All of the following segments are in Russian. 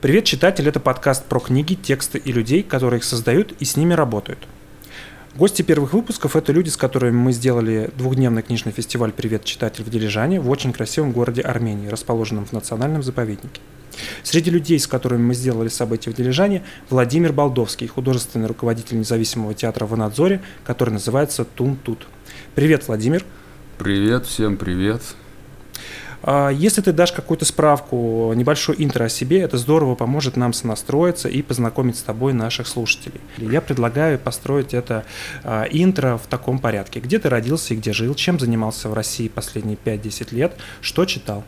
Привет, читатель! Это подкаст про книги, тексты и людей, которые их создают и с ними работают. Гости первых выпусков – это люди, с которыми мы сделали двухдневный книжный фестиваль «Привет, читатель» в Дилижане в очень красивом городе Армении, расположенном в национальном заповеднике. Среди людей, с которыми мы сделали событие в Дилижане, Владимир Балдовский, художественный руководитель независимого театра в Анадзоре, который называется «Тун-Тут». Привет, Владимир! Привет, всем привет! А, если ты дашь какую-то справку, небольшой интро о себе, это здорово поможет нам сонастроиться и познакомить с тобой наших слушателей. Я предлагаю построить это а, интро в таком порядке. Где ты родился и где жил, чем занимался в России последние 5-10 лет, что читал?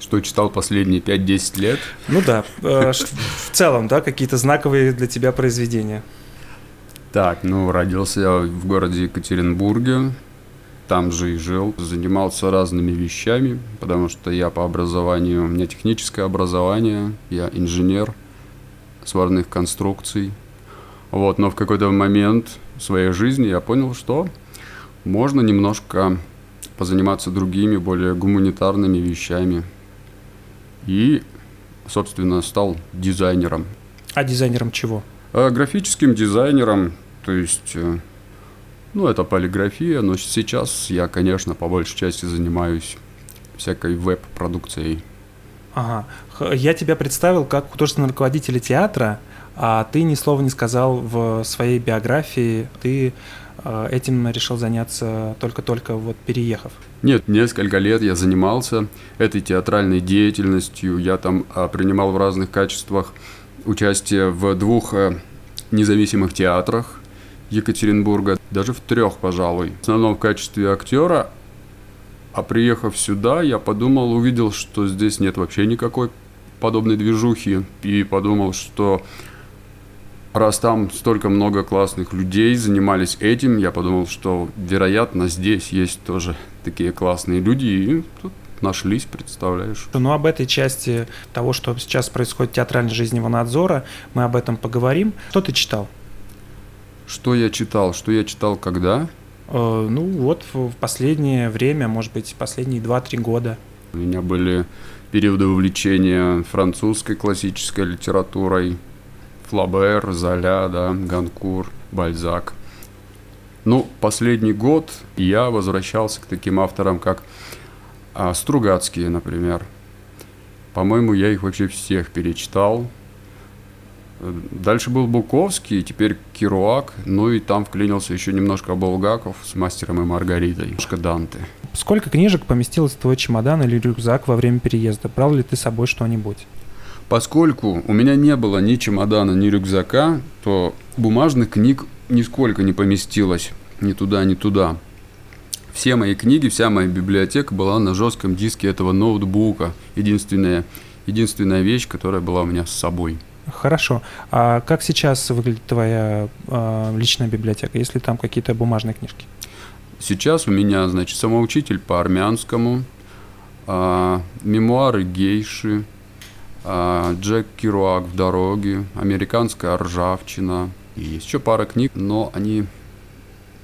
Что читал последние 5-10 лет? Ну да, э, в целом, да, какие-то знаковые для тебя произведения. Так, ну, родился я в городе Екатеринбурге, там же и жил, занимался разными вещами, потому что я по образованию, у меня техническое образование, я инженер сварных конструкций. Вот, но в какой-то момент своей жизни я понял, что можно немножко позаниматься другими, более гуманитарными вещами. И, собственно, стал дизайнером. А дизайнером чего? А, графическим дизайнером, то есть э, ну, это полиграфия, но сейчас я, конечно, по большей части занимаюсь всякой веб-продукцией. Ага. Я тебя представил как художественного руководителя театра, а ты ни слова не сказал в своей биографии. Ты э, этим решил заняться только-только вот переехав. Нет, несколько лет я занимался этой театральной деятельностью. Я там а, принимал в разных качествах участие в двух э, независимых театрах Екатеринбурга, даже в трех, пожалуй. В основном в качестве актера, а приехав сюда, я подумал, увидел, что здесь нет вообще никакой подобной движухи, и подумал, что раз там столько много классных людей занимались этим, я подумал, что, вероятно, здесь есть тоже такие классные люди, и тут нашлись, представляешь. Ну, об этой части того, что сейчас происходит в театральной жизни Ванадзора, мы об этом поговорим. Что ты читал? Что я читал? Что я читал когда? Э, ну вот в последнее время, может быть, последние 2-3 года. У меня были периоды увлечения французской классической литературой, Флабер, Золя, да, Ганкур, Бальзак. Ну, последний год я возвращался к таким авторам, как а, Стругацкие, например. По-моему, я их вообще всех перечитал. Дальше был Буковский, теперь Кируак, ну и там вклинился еще немножко Булгаков с мастером и Маргаритой, немножко Данте. Сколько книжек поместилось в твой чемодан или рюкзак во время переезда? Брал ли ты с собой что-нибудь? Поскольку у меня не было ни чемодана, ни рюкзака, то бумажных книг нисколько не поместилось ни туда, ни туда. Все мои книги, вся моя библиотека была на жестком диске этого ноутбука. Единственная, единственная вещь, которая была у меня с собой – Хорошо. А как сейчас выглядит твоя э, личная библиотека, если там какие-то бумажные книжки? Сейчас у меня, значит, самоучитель по армянскому, э, мемуары гейши, э, Джек Керуак в дороге, американская ржавчина. И еще пара книг, но они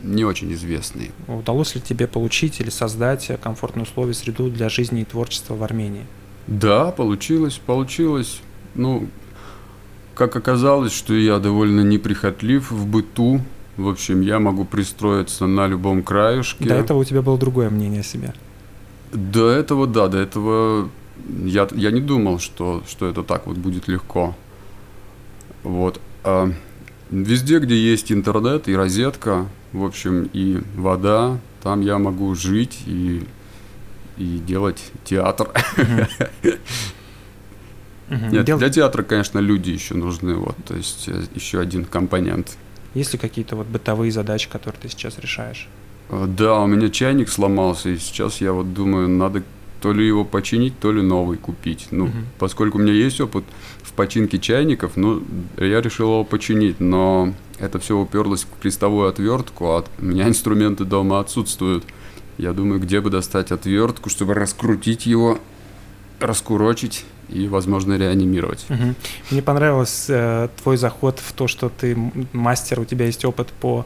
не очень известные. Удалось ли тебе получить или создать комфортную условия, среду для жизни и творчества в Армении? Да, получилось, получилось. Ну, как оказалось, что я довольно неприхотлив в быту. В общем, я могу пристроиться на любом краешке. До этого у тебя было другое мнение о себе. До этого, да, до этого я, я не думал, что, что это так вот будет легко. Вот. А везде, где есть интернет и розетка, в общем, и вода, там я могу жить и, и делать театр. Mm-hmm. Угу. Нет, Дел... для театра, конечно, люди еще нужны, вот, то есть э, еще один компонент. Есть ли какие-то вот бытовые задачи, которые ты сейчас решаешь? Э, да, у меня чайник сломался, и сейчас я вот думаю, надо то ли его починить, то ли новый купить. Ну, угу. поскольку у меня есть опыт в починке чайников, ну, я решил его починить, но это все уперлось в крестовую отвертку, а у меня инструменты дома отсутствуют. Я думаю, где бы достать отвертку, чтобы раскрутить его, раскурочить и, возможно, реанимировать. Угу. Мне понравился э, твой заход в то, что ты мастер, у тебя есть опыт по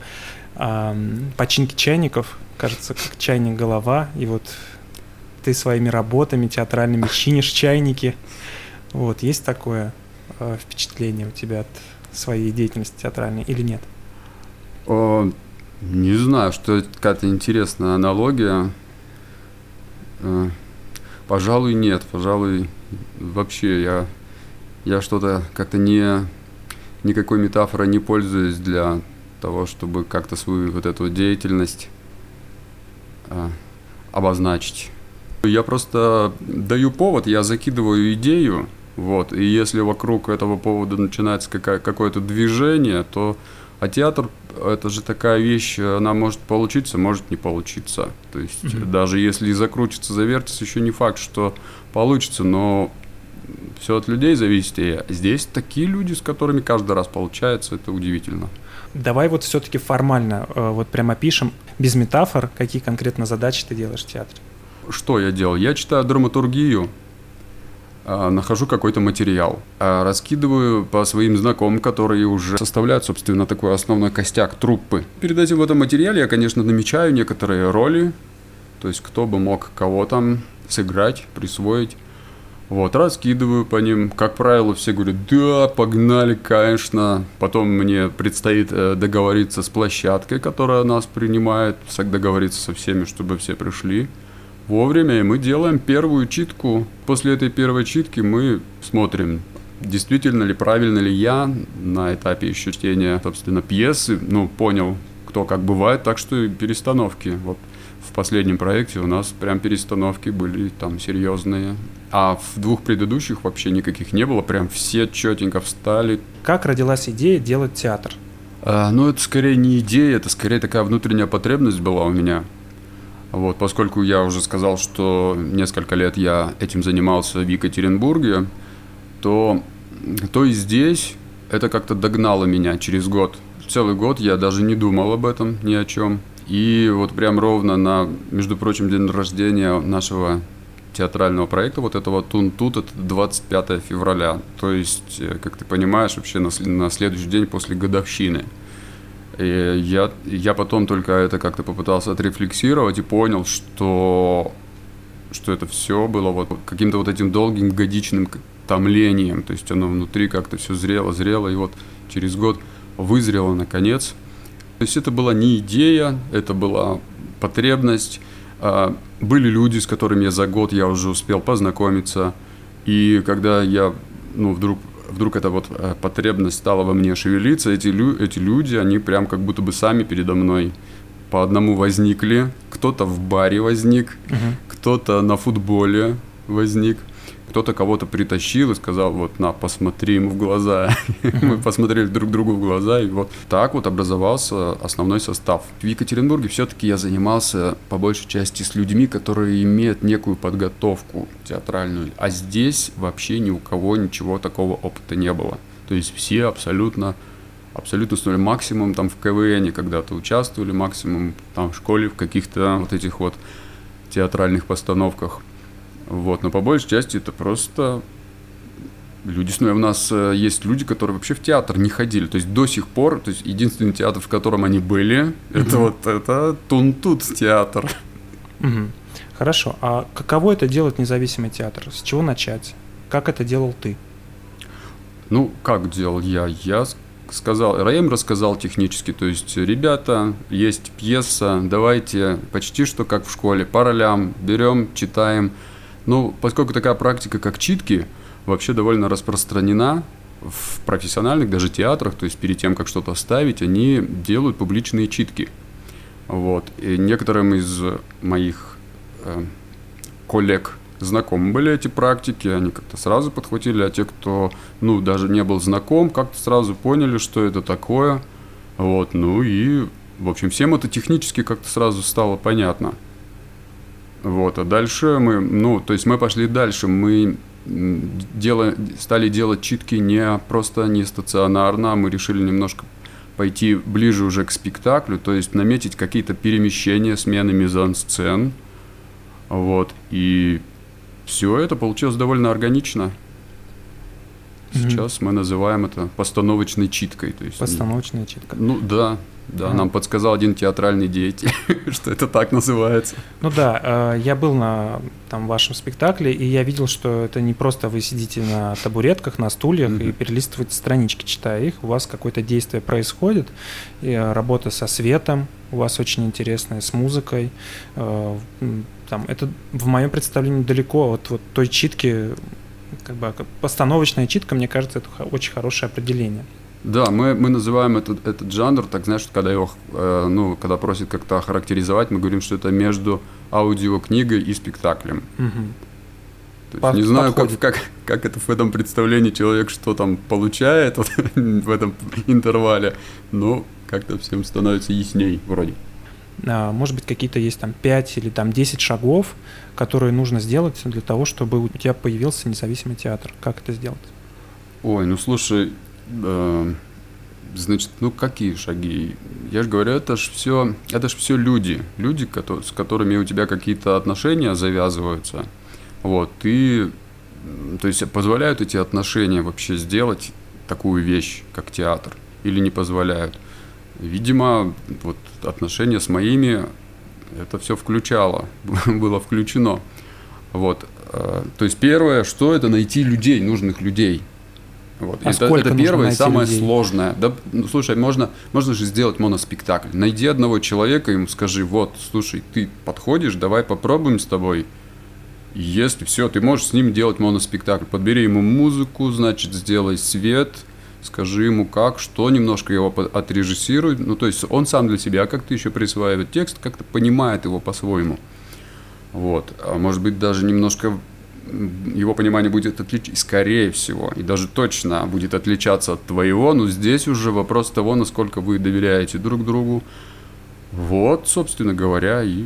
э, починке чайников, кажется, как чайник голова, и вот ты своими работами театральными чинишь чайники. Вот, есть такое э, впечатление у тебя от своей деятельности театральной или нет? О, не знаю, что это какая-то интересная аналогия. Пожалуй, нет. Пожалуй, вообще я, я что-то как-то не никакой метафорой не пользуюсь для того, чтобы как-то свою вот эту деятельность э, обозначить. Я просто даю повод, я закидываю идею, вот, и если вокруг этого повода начинается какое-то движение, то а театр это же такая вещь, она может получиться, может не получиться. То есть mm-hmm. даже если закрутится, завертится, еще не факт, что получится, но все от людей зависит. И здесь такие люди, с которыми каждый раз получается, это удивительно. Давай вот все-таки формально, э, вот прямо пишем, без метафор, какие конкретно задачи ты делаешь в театре. Что я делал? Я читаю драматургию, нахожу какой-то материал, а, раскидываю по своим знакомым, которые уже составляют, собственно, такой основной костяк труппы. Перед этим в этом материале я, конечно, намечаю некоторые роли, то есть кто бы мог кого там сыграть, присвоить. Вот, раскидываю по ним. Как правило, все говорят, да, погнали, конечно. Потом мне предстоит э, договориться с площадкой, которая нас принимает, договориться со всеми, чтобы все пришли вовремя, и мы делаем первую читку. После этой первой читки мы смотрим, действительно ли, правильно ли я на этапе еще чтения, собственно, пьесы, ну, понял, кто как бывает, так что перестановки. Вот в последнем проекте у нас прям перестановки были там серьезные. А в двух предыдущих вообще никаких не было, прям все четенько встали. Как родилась идея делать театр? А, ну, это скорее не идея, это скорее такая внутренняя потребность была у меня. Вот, поскольку я уже сказал, что несколько лет я этим занимался в Екатеринбурге, то, то и здесь это как-то догнало меня через год. Целый год я даже не думал об этом ни о чем. И вот прям ровно на, между прочим, день рождения нашего театрального проекта, вот этого Тун-Тут, это 25 февраля. То есть, э, как ты понимаешь, вообще на, на следующий день после годовщины. И я, я потом только это как-то попытался отрефлексировать и понял, что, что это все было вот каким-то вот этим долгим годичным томлением. То есть оно внутри как-то все зрело, зрело, и вот через год вызрело наконец. То есть это была не идея, это была потребность. А, были люди, с которыми я за год я уже успел познакомиться. И когда я ну, вдруг вдруг эта вот э, потребность стала во мне шевелиться, эти, лю эти люди, они прям как будто бы сами передо мной по одному возникли. Кто-то в баре возник, -huh. кто-то на футболе возник, кто-то кого-то притащил и сказал, вот, на, посмотри ему в глаза. Мы посмотрели друг другу в глаза, и вот так вот образовался основной состав. В Екатеринбурге все-таки я занимался по большей части с людьми, которые имеют некую подготовку театральную, а здесь вообще ни у кого ничего такого опыта не было. То есть все абсолютно абсолютно с нуля. Максимум там в КВН когда-то участвовали, максимум там в школе в каких-то вот этих вот театральных постановках. Вот, но по большей части это просто люди. Ну, у нас э, есть люди, которые вообще в театр не ходили. То есть до сих пор, то есть единственный театр, в котором они были, это вот это Тунтут театр. Хорошо. А каково это делать независимый театр? С чего начать? Как это делал ты? Ну, как делал я? Я сказал, Раем рассказал технически, то есть, ребята, есть пьеса, давайте почти что как в школе, по ролям, берем, читаем, ну, поскольку такая практика, как читки, вообще довольно распространена в профессиональных даже театрах, то есть перед тем, как что-то ставить, они делают публичные читки. Вот. И некоторым из моих э, коллег знакомы были эти практики, они как-то сразу подхватили, а те, кто, ну, даже не был знаком, как-то сразу поняли, что это такое. Вот, ну и, в общем, всем это технически как-то сразу стало понятно. Вот, а дальше мы, ну, то есть мы пошли дальше, мы дело, стали делать читки не просто не стационарно, а мы решили немножко пойти ближе уже к спектаклю, то есть наметить какие-то перемещения, смены мизансцен, вот, и все это получилось довольно органично. Сейчас mm-hmm. мы называем это постановочной читкой. То есть Постановочная читка. Ну да, да, а. нам подсказал один театральный деятель, что это так называется. Ну да, э, я был на там вашем спектакле, и я видел, что это не просто вы сидите на табуретках, на стульях mm-hmm. и перелистываете странички, читая их, у вас какое-то действие происходит, и э, работа со светом у вас очень интересная, с музыкой. Э, там, это в моем представлении далеко от вот той читки, как бы постановочная читка, мне кажется, это очень хорошее определение. Да, мы, мы называем этот, этот жанр, так знаешь, когда его, э, ну, когда просят как-то охарактеризовать, мы говорим, что это между аудиокнигой и спектаклем. Угу. То есть, Под, не знаю, как, как, как это в этом представлении человек что там получает вот, в этом интервале, но как-то всем становится ясней вроде. А, может быть, какие-то есть там 5 или там 10 шагов, которые нужно сделать для того, чтобы у тебя появился независимый театр. Как это сделать? Ой, ну слушай, значит, ну какие шаги? Я же говорю, это ж все, это ж все люди, люди, которые, с которыми у тебя какие-то отношения завязываются. Вот, и, то есть позволяют эти отношения вообще сделать такую вещь, как театр, или не позволяют. Видимо, вот отношения с моими это все включало, было включено. Вот. Э, то есть первое, что это найти людей, нужных людей. Вот. А это, это первое и самое людей? сложное. Да, ну, слушай, можно, можно же сделать моноспектакль. Найди одного человека, ему скажи, вот, слушай, ты подходишь, давай попробуем с тобой. Если все, ты можешь с ним делать моноспектакль. Подбери ему музыку, значит, сделай свет, скажи ему как, что, немножко его отрежиссируй. Ну, то есть он сам для себя как-то еще присваивает текст, как-то понимает его по-своему. Вот. А может быть, даже немножко его понимание будет отличаться, скорее всего, и даже точно будет отличаться от твоего, но здесь уже вопрос того, насколько вы доверяете друг другу. Вот, собственно говоря, и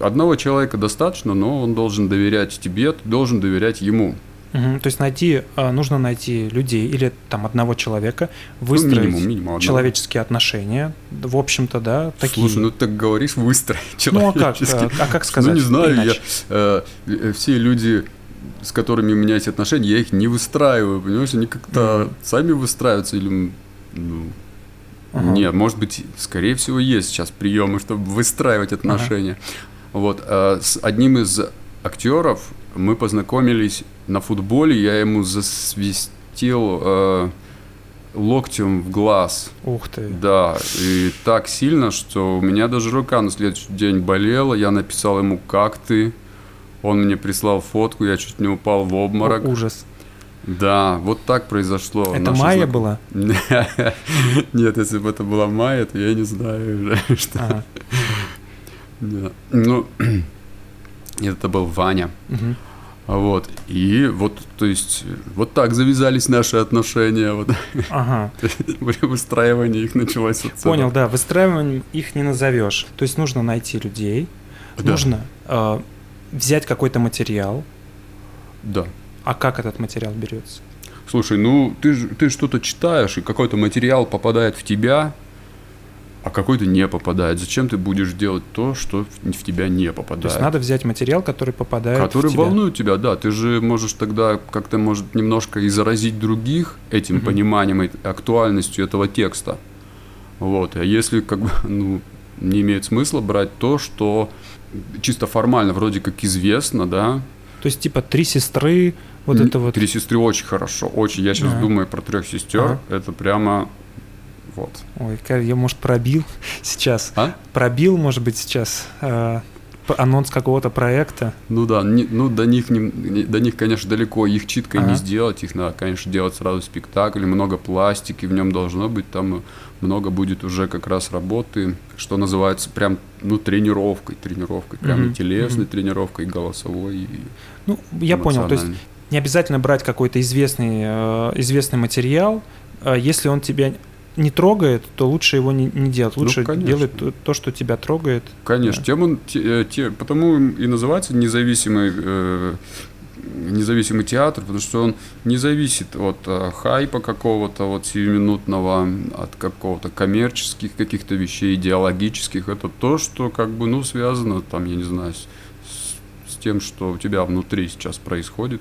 одного человека достаточно, но он должен доверять тебе, ты должен доверять ему. Угу, то есть найти, а, нужно найти людей или там одного человека, выстроить ну, минимум, минимум человеческие отношения, в общем-то, да, такие. Слушай, ну ты так говоришь выстроить Ну а как, а, а как сказать? Ну не знаю, я, э, э, все люди с которыми у меня есть отношения, я их не выстраиваю, понимаешь, они как-то mm-hmm. сами выстраиваются или, ну, uh-huh. нет, может быть, скорее всего, есть сейчас приемы, чтобы выстраивать отношения. Uh-huh. Вот, а с одним из актеров мы познакомились на футболе, я ему засвистел э, локтем в глаз. Ух ты. Да, и так сильно, что у меня даже рука на следующий день болела, я написал ему «Как ты?», он мне прислал фотку, я чуть не упал в обморок. О, ужас. Да, вот так произошло. Это Наша Майя знак... была? Нет, если бы это была Майя, то я не знаю уже, что. Ага. Да. Ну, это был Ваня. Угу. Вот. И вот, то есть, вот так завязались наши отношения. Вот. Ага. Выстраивание их началось отсюда. Понял, да. Выстраиванием их не назовешь. То есть нужно найти людей, да. нужно э, взять какой-то материал. Да. А как этот материал берется? Слушай, ну ты, ты что-то читаешь, и какой-то материал попадает в тебя, а какой-то не попадает. Зачем ты будешь делать то, что в, тебя не попадает? То есть надо взять материал, который попадает который в тебя. волнует тебя, да. Ты же можешь тогда как-то, может, немножко и заразить других этим угу. пониманием и актуальностью этого текста. Вот. А если как бы, ну, не имеет смысла брать то, что чисто формально вроде как известно, да. То есть типа три сестры, вот это вот. Три сестры очень хорошо, очень. Я сейчас а. думаю про трех сестер, ага. это прямо вот. Ой, я может пробил сейчас. А? Пробил, может быть сейчас. Э, анонс какого-то проекта. Ну да, не, ну до них, не, до них, конечно, далеко, их читкой ага. не сделать, их надо, конечно, делать сразу спектакль, много пластики в нем должно быть, там много будет уже как раз работы, что называется прям, ну, тренировкой, тренировкой, прям mm-hmm. и телесной mm-hmm. тренировкой, и голосовой. И ну, я понял, то есть не обязательно брать какой-то известный, э, известный материал, э, если он тебя не трогает, то лучше его не, не делать. Ну, лучше ну, делать то, то, что тебя трогает. Конечно, да. тем он, те, те, потому и называется независимый, э, независимый театр, потому что он не зависит от э, хайпа какого-то, вот сиюминутного, от какого-то коммерческих каких-то вещей, идеологических. Это то, что как бы, ну, связано, там, я не знаю, с, с тем, что у тебя внутри сейчас происходит,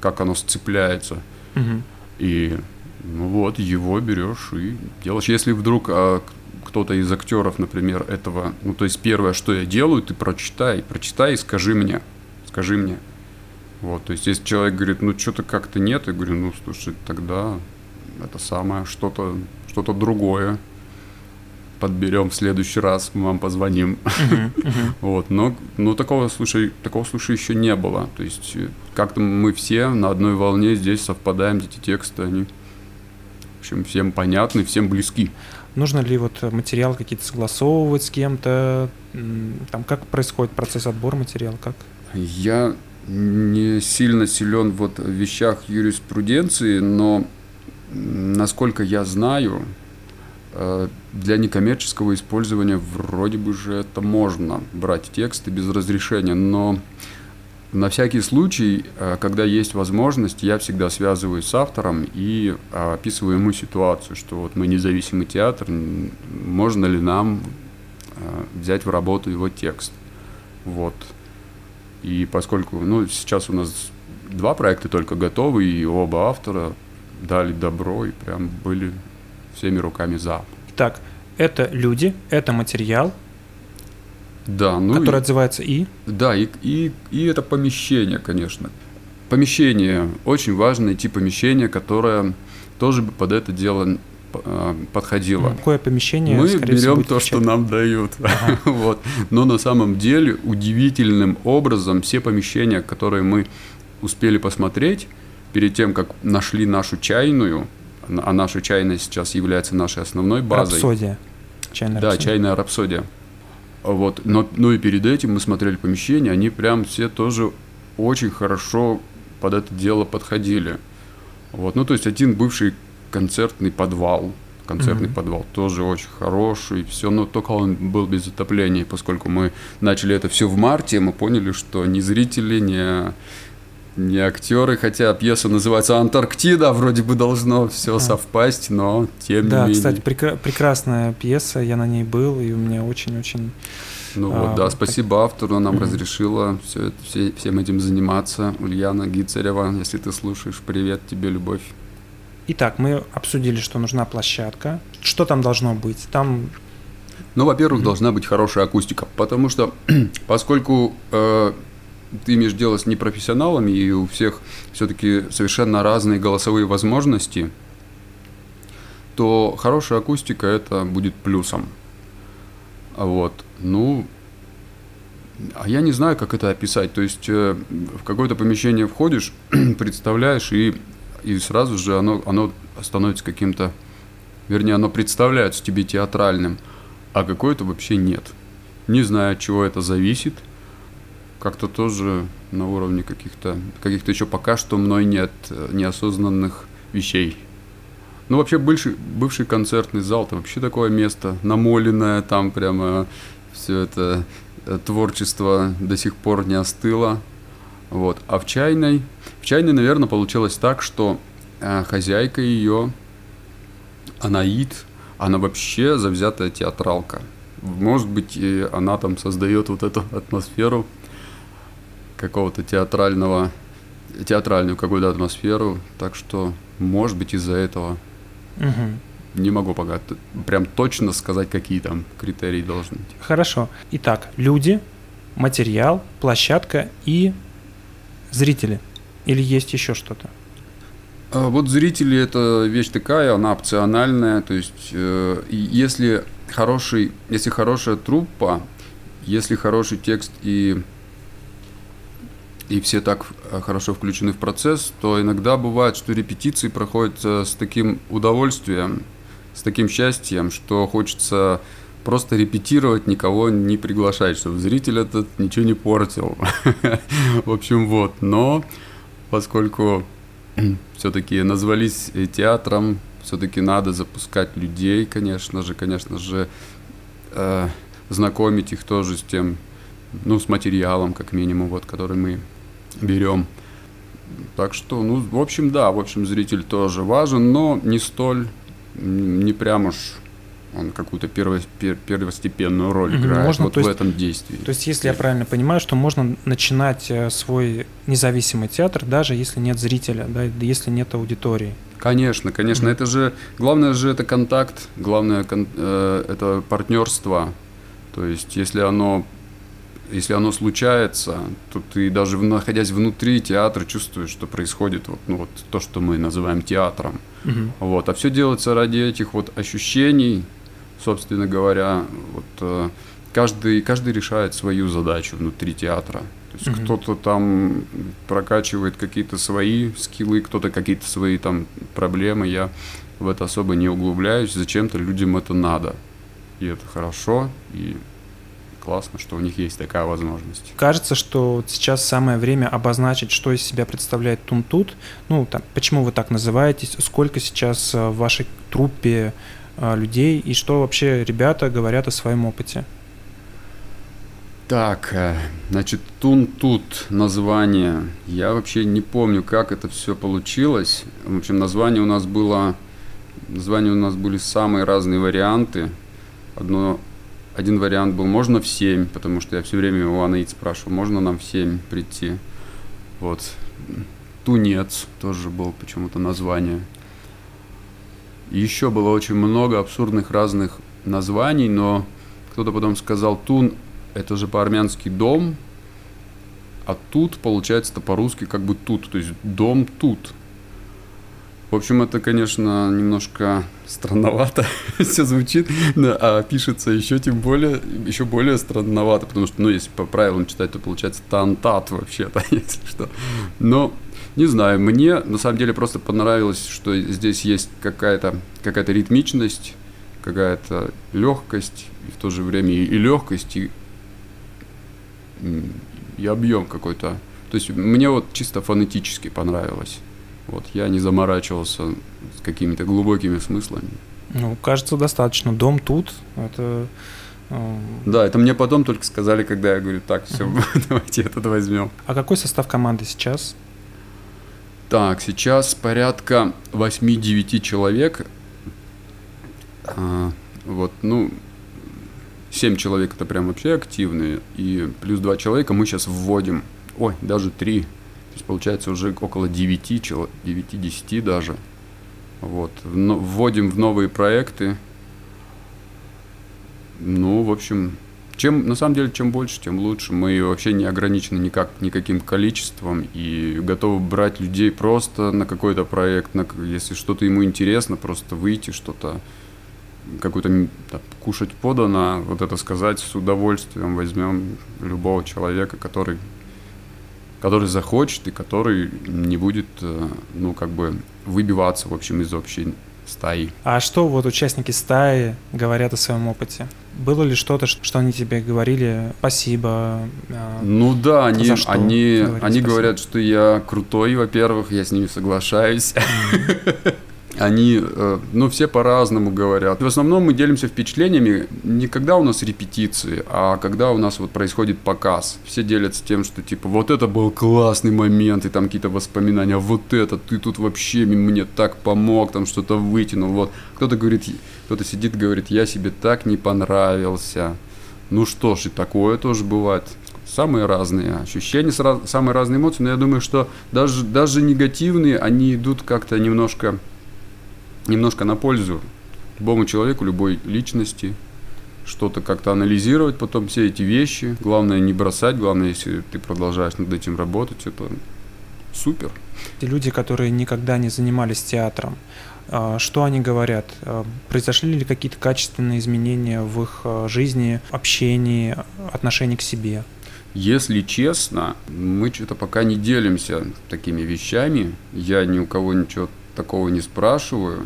как оно сцепляется. Угу. И ну вот, его берешь и делаешь. Если вдруг а, кто-то из актеров, например, этого, ну то есть первое, что я делаю, ты прочитай, прочитай и скажи мне, скажи мне. Вот, то есть если человек говорит, ну что-то как-то нет, я говорю, ну слушай, тогда это самое, что-то что-то другое подберем в следующий раз, мы вам позвоним. Вот, но, но такого, слушай, такого случая еще не было. То есть э, как-то мы все на одной волне здесь совпадаем, эти тексты, они, в общем, всем понятны, всем близки. Нужно ли вот материал какие-то согласовывать с кем-то? Там как происходит процесс отбора материала? Как? Я не сильно силен вот в вещах юриспруденции, но насколько я знаю, Э, для некоммерческого использования вроде бы же это можно брать тексты без разрешения, но на всякий случай, э, когда есть возможность, я всегда связываюсь с автором и э, описываю ему ситуацию, что вот мы независимый театр, можно ли нам взять в работу его текст. Вот. И поскольку, ну, сейчас у нас два проекта только готовы, и оба автора дали добро и прям были всеми руками за. Итак, это люди, это материал, да, ну который и, отзывается и? Да, и, и, и это помещение, конечно. Помещение, очень важно найти помещение, которое тоже бы под это дело подходило. Какое помещение? Мы берем то, что нам дают. Ага. вот. Но на самом деле удивительным образом все помещения, которые мы успели посмотреть перед тем, как нашли нашу чайную, а наша чайная сейчас является нашей основной базой. Рапсодия. Чайная да, рапсодия. чайная рапсодия. Вот. Но, но и перед этим мы смотрели помещения, они прям все тоже очень хорошо под это дело подходили. Вот. Ну, то есть один бывший концертный подвал, концертный mm-hmm. подвал тоже очень хороший, все, но только он был без отопления, поскольку мы начали это все в марте, мы поняли, что ни зрители, ни не актеры, хотя пьеса называется «Антарктида», вроде бы должно все а. совпасть, но тем да, не менее. Да, кстати, прекра- прекрасная пьеса, я на ней был, и у меня очень-очень... Ну а, вот, да, спасибо автору, нам mm-hmm. разрешила все, все, всем этим заниматься. Ульяна Гицарева, если ты слушаешь, привет тебе, любовь. Итак, мы обсудили, что нужна площадка. Что там должно быть? Там ну, во-первых, mm-hmm. должна быть хорошая акустика, потому что, поскольку э, ты имеешь дело с непрофессионалами, и у всех все-таки совершенно разные голосовые возможности, то хорошая акустика это будет плюсом. Вот. Ну, а я не знаю, как это описать. То есть э, в какое-то помещение входишь, представляешь, и, и сразу же оно, оно становится каким-то, вернее, оно представляется тебе театральным, а какое-то вообще нет. Не знаю, от чего это зависит – как-то тоже на уровне каких-то каких-то еще пока что мной нет э, неосознанных вещей. Ну, вообще, бывший, бывший концертный зал, это вообще такое место, намоленное, там прямо все это э, творчество до сих пор не остыло. Вот. А в чайной, в чайной, наверное, получилось так, что э, хозяйка ее, Анаид, она вообще завзятая театралка. Может быть, и она там создает вот эту атмосферу какого-то театрального, театральную какую-то атмосферу, так что, может быть, из-за этого угу. не могу пока прям точно сказать, какие там критерии должны быть. Хорошо. Итак, люди, материал, площадка и зрители. Или есть еще что-то? А вот зрители это вещь такая, она опциональная, то есть э, если хороший, если хорошая труппа, если хороший текст и и все так э, хорошо включены в процесс, то иногда бывает, что репетиции проходят э, с таким удовольствием, с таким счастьем, что хочется просто репетировать, никого не приглашать, чтобы зритель этот ничего не портил. В общем, вот. Но поскольку все-таки назвались театром, все-таки надо запускать людей, конечно же, конечно же, э, знакомить их тоже с тем, ну, с материалом, как минимум, вот, который мы берем. Так что, ну, в общем, да, в общем, зритель тоже важен, но не столь, не прям уж он какую-то перво, пер, первостепенную роль играет можно, вот в есть- этом действии. То есть, если я правильно понимаю, что можно начинать э, свой независимый театр, даже если нет зрителя, да, если нет аудитории. Конечно, конечно, Мгм. это же главное же это контакт, главное э, это партнерство. То есть, если оно если оно случается, то ты даже находясь внутри театра чувствуешь, что происходит вот, ну, вот то, что мы называем театром. Мгм. Вот. А все делается ради этих вот ощущений, собственно говоря. Вот, э, каждый, каждый решает свою задачу внутри театра. То есть Мгм. кто-то там прокачивает какие-то свои скиллы, кто-то какие-то свои там проблемы. Я в это особо не углубляюсь. Зачем-то людям это надо. И это хорошо, и классно, что у них есть такая возможность. Кажется, что сейчас самое время обозначить, что из себя представляет Тунтут. Ну, там, почему вы так называетесь, сколько сейчас э, в вашей труппе людей и что вообще ребята говорят о своем опыте. Так, э, значит, Тун-Тут название. Я вообще не помню, как это все получилось. В общем, название у нас было... Названия у нас были самые разные варианты. Одно, один вариант был «можно в 7», потому что я все время у Анаид спрашивал, можно нам в 7 прийти. Вот. Тунец тоже был почему-то название. Еще было очень много абсурдных разных названий, но кто-то потом сказал Тун это же по-армянски дом, а тут получается-то по-русски как бы тут, то есть дом тут. В общем, это, конечно, немножко странновато все звучит, а пишется еще тем более, еще более странновато, потому что, ну, если по правилам читать, то получается тантат вообще-то, если что. Но, не знаю, мне на самом деле просто понравилось, что здесь есть какая-то какая ритмичность, какая-то легкость, и в то же время и, и легкость, и, и объем какой-то. То есть мне вот чисто фонетически понравилось. Вот, я не заморачивался с какими-то глубокими смыслами. Ну, кажется, достаточно. Дом тут, это... э, Да, это мне потом только сказали, когда я говорю, так, все, давайте этот возьмем. А какой состав команды сейчас? Так, сейчас порядка 8-9 человек. А, вот, ну, 7 человек это прям вообще активные. И плюс 2 человека мы сейчас вводим. Ой, даже 3. То есть получается уже около 9, чело- 9-10 даже. Вот. Вводим в новые проекты. Ну, в общем, чем, на самом деле, чем больше, тем лучше. Мы вообще не ограничены никак, никаким количеством и готовы брать людей просто на какой-то проект, на, если что-то ему интересно, просто выйти, что-то какую-то кушать подано, вот это сказать с удовольствием возьмем любого человека, который который захочет и который не будет, э, ну, как бы выбиваться, в общем, из общей стаи. А что вот участники стаи говорят о своем опыте? Было ли что-то, что они тебе говорили? Спасибо. э, Ну да, они, За что они, они спасибо? говорят, что я крутой, во-первых, я с ними соглашаюсь. Они, э, ну, все по-разному говорят. В основном мы делимся впечатлениями не когда у нас репетиции, а когда у нас вот происходит показ. Все делятся тем, что типа вот это был классный момент, и там какие-то воспоминания, а вот это, ты тут вообще мне так помог, там что-то вытянул. Вот кто-то говорит, кто-то сидит, говорит, я себе так не понравился. Ну что ж, и такое тоже бывает. Самые разные ощущения, самые разные эмоции, но я думаю, что даже, даже негативные, они идут как-то немножко, немножко на пользу любому человеку, любой личности, что-то как-то анализировать потом все эти вещи. Главное не бросать, главное, если ты продолжаешь над этим работать, это супер. Люди, которые никогда не занимались театром, э, что они говорят? Э, Произошли ли какие-то качественные изменения в их э, жизни, общении, отношении к себе? Если честно, мы что-то пока не делимся такими вещами. Я ни у кого ничего такого не спрашиваю.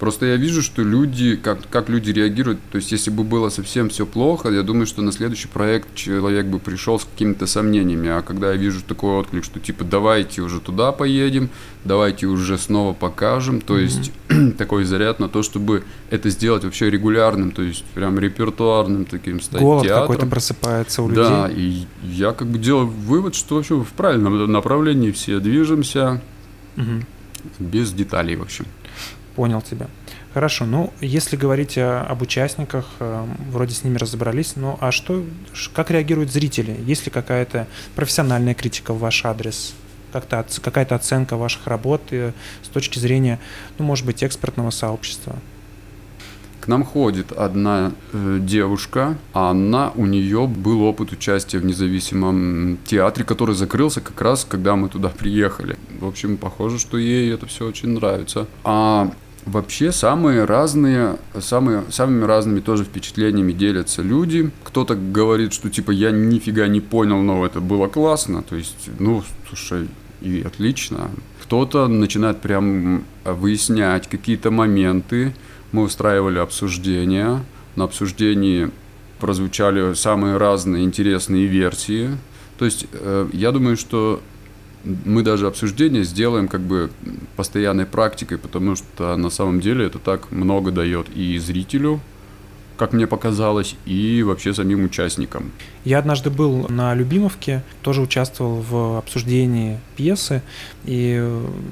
Просто я вижу, что люди, как, как люди реагируют. То есть, если бы было совсем все плохо, я думаю, что на следующий проект человек бы пришел с какими-то сомнениями. А когда я вижу такой отклик, что типа давайте уже туда поедем, давайте уже снова покажем. То есть, такой заряд на то, чтобы это сделать вообще регулярным, то есть прям репертуарным таким стать Голод театром. какой-то просыпается у людей. Да, и я как бы делаю вывод, что вообще в правильном направлении все движемся, Мгм. Без деталей, в общем. Понял тебя. Хорошо, ну, если говорить об участниках, э, вроде с ними разобрались, ну, а что, как реагируют зрители? Есть ли какая-то профессиональная критика в ваш адрес? Как-то, какая-то оценка ваших работ э, с точки зрения, ну, может быть, экспертного сообщества? К нам ходит одна э, девушка, Анна, у нее был опыт участия в независимом театре, который закрылся как раз, когда мы туда приехали. В общем, похоже, что ей это все очень нравится. А Вообще самые разные, самые, самыми разными тоже впечатлениями делятся люди. Кто-то говорит, что типа я нифига не понял, но это было классно. То есть, ну, слушай, и отлично. Кто-то начинает прям выяснять какие-то моменты, мы устраивали обсуждения. На обсуждении прозвучали самые разные интересные версии. То есть э, я думаю, что мы даже обсуждение сделаем как бы постоянной практикой, потому что на самом деле это так много дает и зрителю, как мне показалось, и вообще самим участникам. Я однажды был на Любимовке, тоже участвовал в обсуждении пьесы, и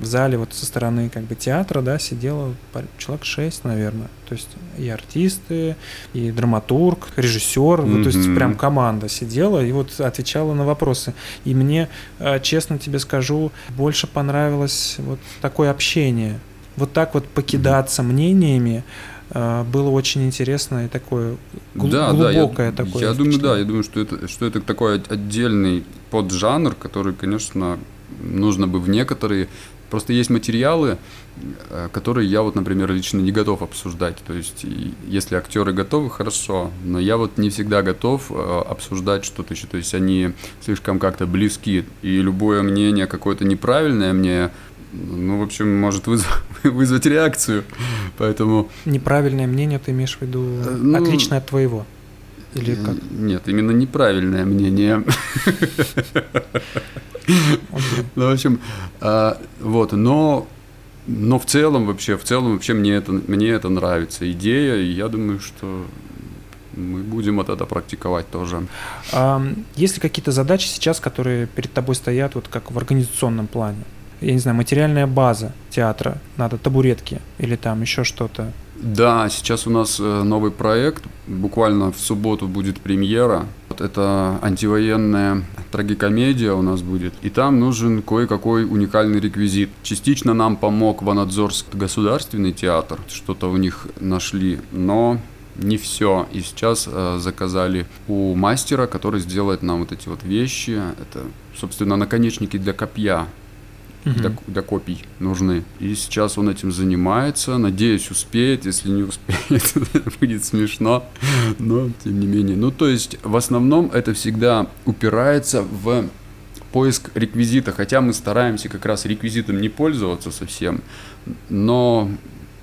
в зале вот со стороны как бы театра, да, сидело человек шесть, наверное. То есть и артисты, и драматург, режиссер, mm-hmm. ну, то есть прям команда сидела и вот отвечала на вопросы. И мне, э, честно тебе скажу, больше понравилось вот такое общение. Вот так вот покидаться мнениями, было очень интересно и такое гл- да, глубокое да, я, такое. Я думаю, да, я думаю, что это, что это такой отдельный поджанр, который, конечно, нужно бы в некоторые. Просто есть материалы, э, которые я вот, например, лично не готов обсуждать. То есть, если актеры готовы, хорошо, но я вот не всегда готов э, обсуждать что-то еще. То есть, они слишком как-то близки, и любое мнение какое-то неправильное мне ну, в общем, может вызв... вызвать реакцию. Поэтому... Неправильное мнение ты имеешь в виду э, ну, отличное от твоего? Или как? Нет, именно неправильное мнение. Ну, в общем, а, вот, но но в целом вообще, в целом вообще мне это, мне это нравится идея, и я думаю, что мы будем вот это практиковать тоже. А, есть ли какие-то задачи сейчас, которые перед тобой стоят вот как в организационном плане? Я не знаю, материальная база театра, надо табуретки или там еще что-то? Да, сейчас у нас э, новый проект, буквально в субботу будет премьера. Вот это антивоенная трагикомедия у нас будет, и там нужен кое-какой уникальный реквизит. Частично нам помог Ванадзорск государственный театр, что-то у них нашли, но не все. И сейчас э, заказали у мастера, который сделает нам вот эти вот вещи. Это, собственно, наконечники для копья угу. для копий нужны. И сейчас он этим занимается. Надеюсь, успеет. Если не успеет, будет смешно. Но, тем не менее. Ну, то есть, в основном это всегда упирается в поиск реквизита, хотя мы стараемся как раз реквизитом не пользоваться совсем, но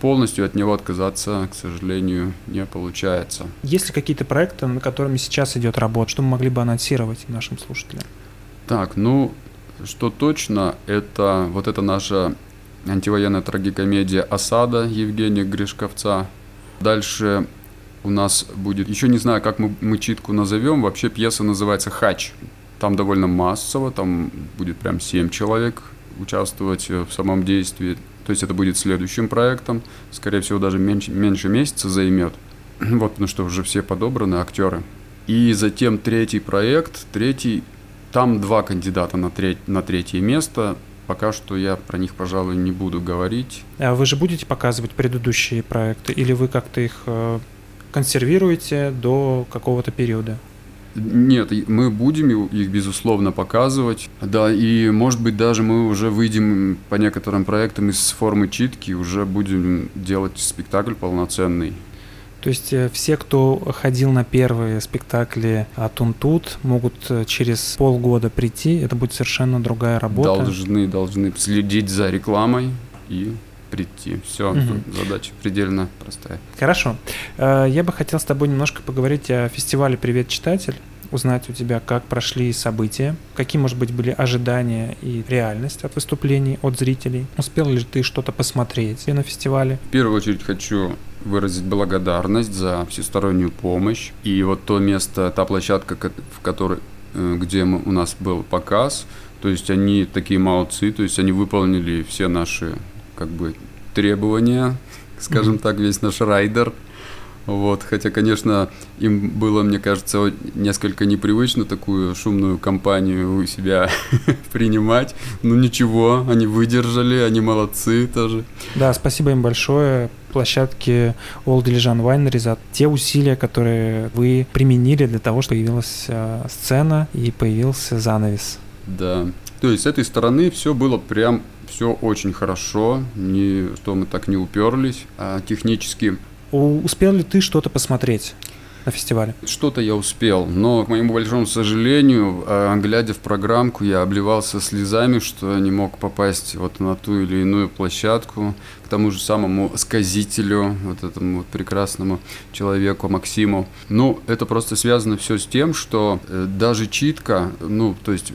полностью от него отказаться, к сожалению, не получается. Есть ли какие-то проекты, над которыми сейчас идет работа, что мы могли бы анонсировать нашим слушателям? Так, ну, что точно, это вот эта наша антивоенная трагикомедия «Осада» Евгения Гришковца. Дальше у нас будет, еще не знаю, как мы, мы читку назовем, вообще пьеса называется «Хач». Там довольно массово, там будет прям семь человек участвовать в самом действии. То есть это будет следующим проектом, скорее всего, даже меньше, меньше месяца займет. Вот, потому что уже все подобраны актеры. И затем третий проект, третий там два кандидата на, треть, на третье место. Пока что я про них, пожалуй, не буду говорить. А вы же будете показывать предыдущие проекты, или вы как-то их э, консервируете до какого-то периода? Нет, мы будем их, безусловно, показывать. Да, и, может быть, даже мы уже выйдем по некоторым проектам из формы читки, уже будем делать спектакль полноценный. То есть э, все, кто ходил на первые спектакли Тунтут, могут э, через полгода прийти, это будет совершенно другая работа. Должны, должны следить за рекламой и прийти. Все, угу. задача предельно простая. Хорошо. Э, я бы хотел с тобой немножко поговорить о фестивале «Привет, читатель» узнать у тебя, как прошли события, какие, может быть, были ожидания и реальность от выступлений, от зрителей. Успел ли ты что-то посмотреть на фестивале? В первую очередь хочу выразить благодарность за всестороннюю помощь. И вот то место, та площадка, в которой, э, где у нас был показ, то есть они такие молодцы, то есть они выполнили все наши как бы требования, скажем mm-hmm. так, весь наш райдер – вот, хотя, конечно, им было, мне кажется, несколько непривычно такую шумную компанию у себя принимать. Ну ничего, они выдержали, они молодцы тоже. Да, спасибо им большое площадке Old Diligent Winery за те усилия, которые вы применили для того, чтобы появилась э, сцена и появился занавес. Да. То есть с этой стороны все было прям все очень хорошо, не, что мы так не уперлись а технически. Успел ли ты что-то посмотреть? На фестивале? Что-то я успел, но, к моему большому сожалению, а, глядя в программку, я обливался слезами, что не мог попасть вот на ту или иную площадку, к тому же самому сказителю, вот этому вот прекрасному человеку Максиму. Ну, это просто связано все с тем, что э, даже читка, ну, то есть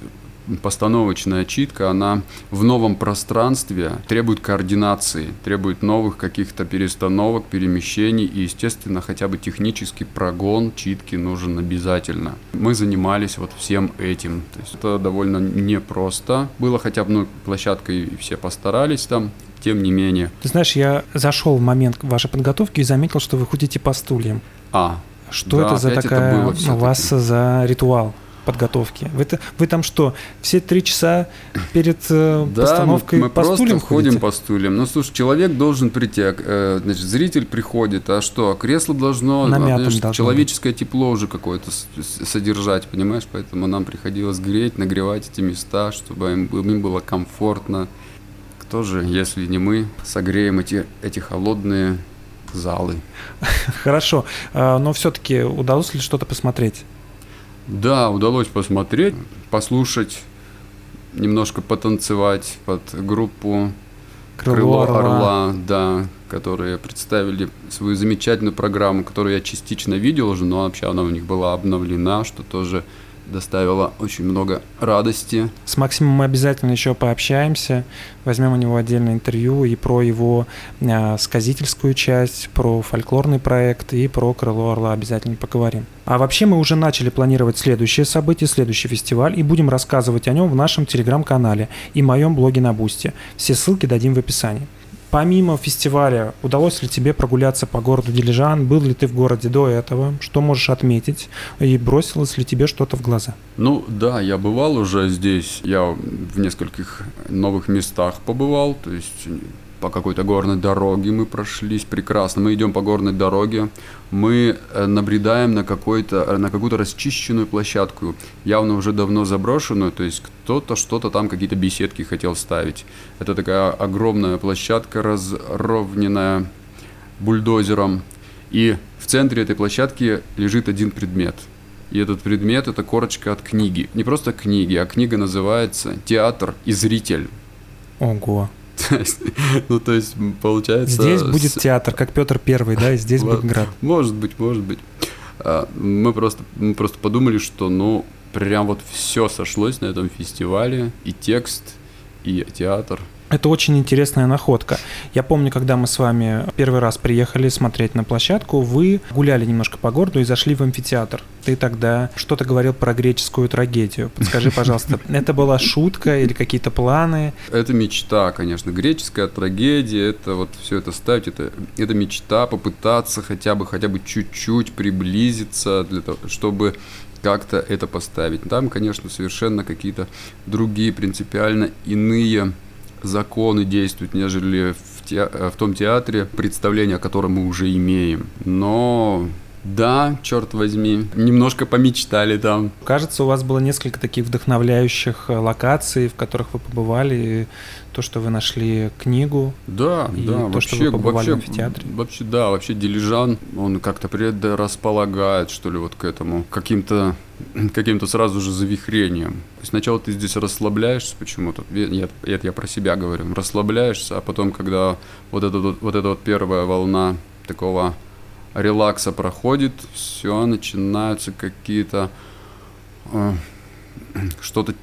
постановочная читка, она в новом пространстве требует координации, требует новых каких-то перестановок, перемещений, и, естественно, хотя бы технический прогон читки нужен обязательно. Мы занимались вот всем этим. То есть это довольно непросто. Было хотя бы ну, площадкой, и все постарались там, тем не менее. Ты знаешь, я зашел в момент вашей подготовки и заметил, что вы ходите по стульям. А, что да, это за такая это у вас за ритуал? Подготовки? Вы, вы там что, все три часа перед э, да, постановкой мы, мы по просто стульям ходим ходите? по стульям. Ну, слушай, человек должен прийти, а, э, значит, зритель приходит, а что, кресло должно, а, значит, должно человеческое быть. тепло уже какое-то содержать, понимаешь? Поэтому нам приходилось греть, нагревать эти места, чтобы им, им было комфортно. Кто же, если не мы, согреем эти, эти холодные залы. Хорошо, а, но все-таки удалось ли что-то посмотреть? Да, удалось посмотреть, послушать, немножко потанцевать под группу Крыло, Крыло Орла. Орла, да, которые представили свою замечательную программу, которую я частично видел уже, но вообще она у них была обновлена, что тоже доставило очень много радости. С Максимом мы обязательно еще пообщаемся, возьмем у него отдельное интервью и про его э, сказительскую часть, про фольклорный проект и про Крыло Орла обязательно поговорим. А вообще мы уже начали планировать следующее событие, следующий фестиваль и будем рассказывать о нем в нашем телеграм-канале и моем блоге на Бусте. Все ссылки дадим в описании. Помимо фестиваля, удалось ли тебе прогуляться по городу Дилижан? Был ли ты в городе до этого? Что можешь отметить? И бросилось ли тебе что-то в глаза? Ну да, я бывал уже здесь. Я в нескольких новых местах побывал. То есть по какой-то горной дороге мы прошлись прекрасно. Мы идем по горной дороге, мы э, набредаем на, какой-то, э, на какую-то расчищенную площадку, явно уже давно заброшенную, то есть кто-то что-то там, какие-то беседки хотел ставить. Это такая огромная площадка, разровненная бульдозером, и в центре этой площадки лежит один предмет – и этот предмет – это корочка от книги. Не просто книги, а книга называется «Театр и зритель». Ого. Ну, то есть, получается... Здесь будет театр, как Петр Первый, да, и здесь будет град. Может быть, может быть. А, мы просто, мы просто подумали, что, ну, прям вот все сошлось на этом фестивале, и текст, и театр – это очень интересная находка. Я помню, когда мы с вами первый раз приехали смотреть на площадку, вы гуляли немножко по городу и зашли в амфитеатр. Ты тогда что-то говорил про греческую трагедию. Подскажи, пожалуйста, это была шутка или какие-то планы? Это мечта, конечно. Греческая трагедия, это вот все это ставить, это, это мечта попытаться хотя бы, хотя бы чуть-чуть приблизиться, для того, чтобы как-то это поставить. Там, конечно, совершенно какие-то другие, принципиально иные законы действуют, нежели в, те, в том театре, представление о котором мы уже имеем. Но да, черт возьми, немножко помечтали там. Кажется, у вас было несколько таких вдохновляющих э, локаций, в которых вы побывали, то, что вы нашли книгу. Да, и да, то, вообще, что вы побывали вообще, в амфитеатре. Вообще, да, вообще Дилижан, он как-то предрасполагает, что ли, вот к этому, каким-то каким-то сразу же завихрением. Сначала ты здесь расслабляешься почему-то, это, это я про себя говорю, расслабляешься, а потом, когда вот эта вот, вот эта вот первая волна такого релакса проходит, все, начинаются какие-то... Э, что-то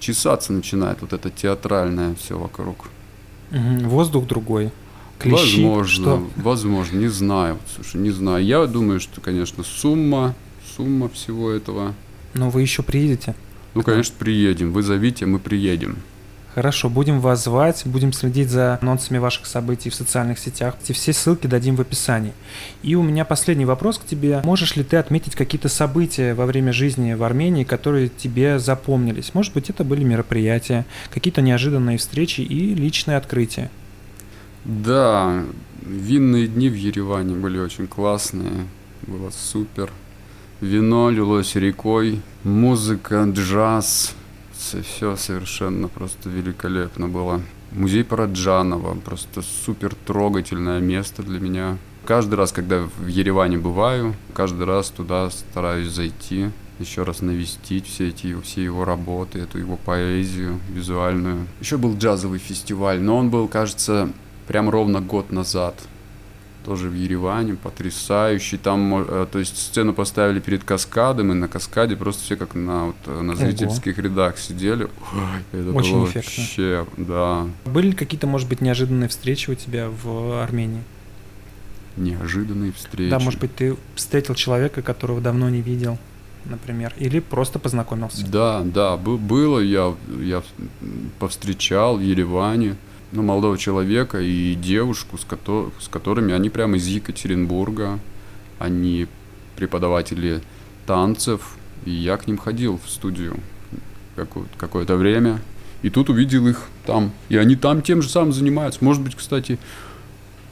чесаться начинает, вот это театральное все вокруг. Угу, воздух другой. Клещи, возможно, что? возможно, не знаю, слушай, не знаю. Я думаю, что, конечно, сумма, сумма всего этого. Но вы еще приедете? Ну, конечно, приедем. Вы зовите, мы приедем. Хорошо, будем вас звать, будем следить за анонсами ваших событий в социальных сетях. Эти все ссылки дадим в описании. И у меня последний вопрос к тебе. Можешь ли ты отметить какие-то события во время жизни в Армении, которые тебе запомнились? Может быть, это были мероприятия, какие-то неожиданные встречи и личные открытия? Да, винные дни в Ереване были очень классные. Было супер. Вино лилось рекой, музыка, джаз, все совершенно просто великолепно было. Музей Параджанова, просто супер трогательное место для меня. Каждый раз, когда в Ереване бываю, каждый раз туда стараюсь зайти, еще раз навестить все эти все его работы, эту его поэзию визуальную. Еще был джазовый фестиваль, но он был, кажется, прям ровно год назад тоже в Ереване, потрясающий. Там, э, то есть сцену поставили перед каскадом, и на каскаде просто все как на, вот, э, на зрительских Ого. рядах сидели. это Очень было эффектно. вообще, да. Были какие-то, может быть, неожиданные встречи у тебя в Армении? Неожиданные встречи. Да, может быть, ты встретил человека, которого давно не видел, например, или просто познакомился. Да, да, было, я, я повстречал в Ереване ну, молодого человека и девушку, с, ко- с которыми они прямо из Екатеринбурга. Они преподаватели танцев, и я к ним ходил в студию какое-то время. И тут увидел их там. И они там тем же самым занимаются. Может быть, кстати,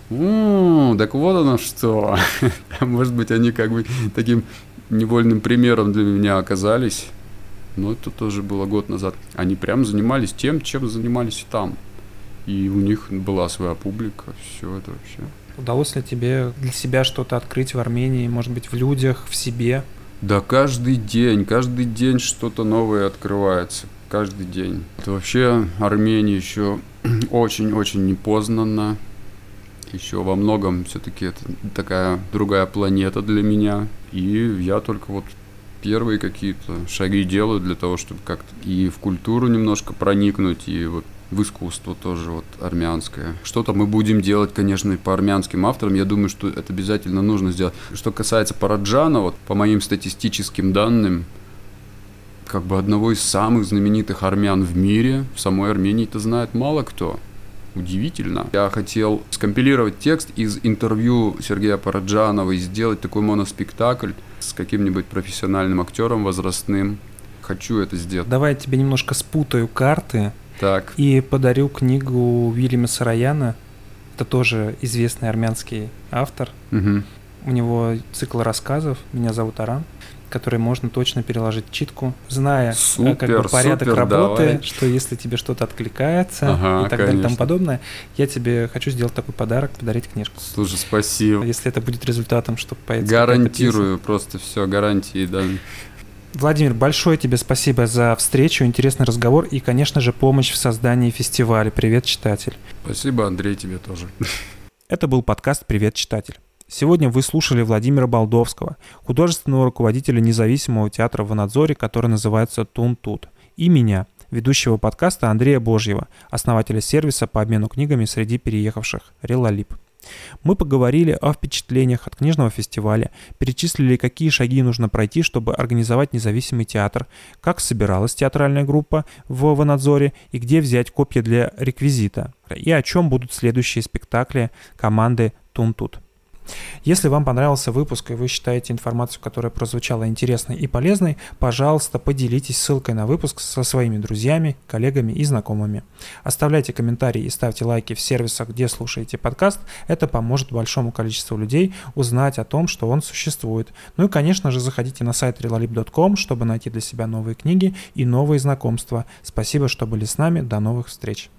так вот оно что. Может быть, они как бы таким невольным примером для меня оказались. Но это тоже было год назад. Они прям занимались тем, чем занимались там и у них была своя публика, все это вообще. Удалось ли тебе для себя что-то открыть в Армении, может быть, в людях, в себе? Да каждый день, каждый день что-то новое открывается, каждый день. Это вообще Армения еще очень-очень непознанна. Еще во многом все-таки это такая другая планета для меня. И я только вот первые какие-то шаги делаю для того, чтобы как-то и в культуру немножко проникнуть, и вот в искусство тоже вот армянское. Что-то мы будем делать, конечно, по армянским авторам. Я думаю, что это обязательно нужно сделать. Что касается Параджана, вот по моим статистическим данным, как бы одного из самых знаменитых армян в мире, в самой Армении это знает мало кто. Удивительно. Я хотел скомпилировать текст из интервью Сергея Параджанова и сделать такой моноспектакль с каким-нибудь профессиональным актером возрастным. Хочу это сделать. Давай я тебе немножко спутаю карты. Так. И подарю книгу Вильяма Сараяна. Это тоже известный армянский автор. Угу. У него цикл рассказов «Меня зовут Аран», который можно точно переложить читку, зная супер, как бы, порядок супер, работы, давай. что если тебе что-то откликается ага, и так конечно. далее и тому подобное, я тебе хочу сделать такой подарок, подарить книжку. Слушай, спасибо. Если это будет результатом, что появится Гарантирую, просто все, гарантии, да. Владимир, большое тебе спасибо за встречу, интересный разговор и, конечно же, помощь в создании фестиваля. Привет, читатель. Спасибо, Андрей, тебе тоже. Это был подкаст «Привет, читатель». Сегодня вы слушали Владимира Балдовского, художественного руководителя независимого театра в Анадзоре, который называется «Тун Тут», и меня, ведущего подкаста Андрея Божьего, основателя сервиса по обмену книгами среди переехавших «Релалип». Мы поговорили о впечатлениях от книжного фестиваля, перечислили, какие шаги нужно пройти, чтобы организовать независимый театр, как собиралась театральная группа в Ванадзоре и где взять копья для реквизита, и о чем будут следующие спектакли команды Тунтут. Если вам понравился выпуск и вы считаете информацию, которая прозвучала интересной и полезной, пожалуйста, поделитесь ссылкой на выпуск со своими друзьями, коллегами и знакомыми. Оставляйте комментарии и ставьте лайки в сервисах, где слушаете подкаст. Это поможет большому количеству людей узнать о том, что он существует. Ну и, конечно же, заходите на сайт relalib.com, чтобы найти для себя новые книги и новые знакомства. Спасибо, что были с нами. До новых встреч.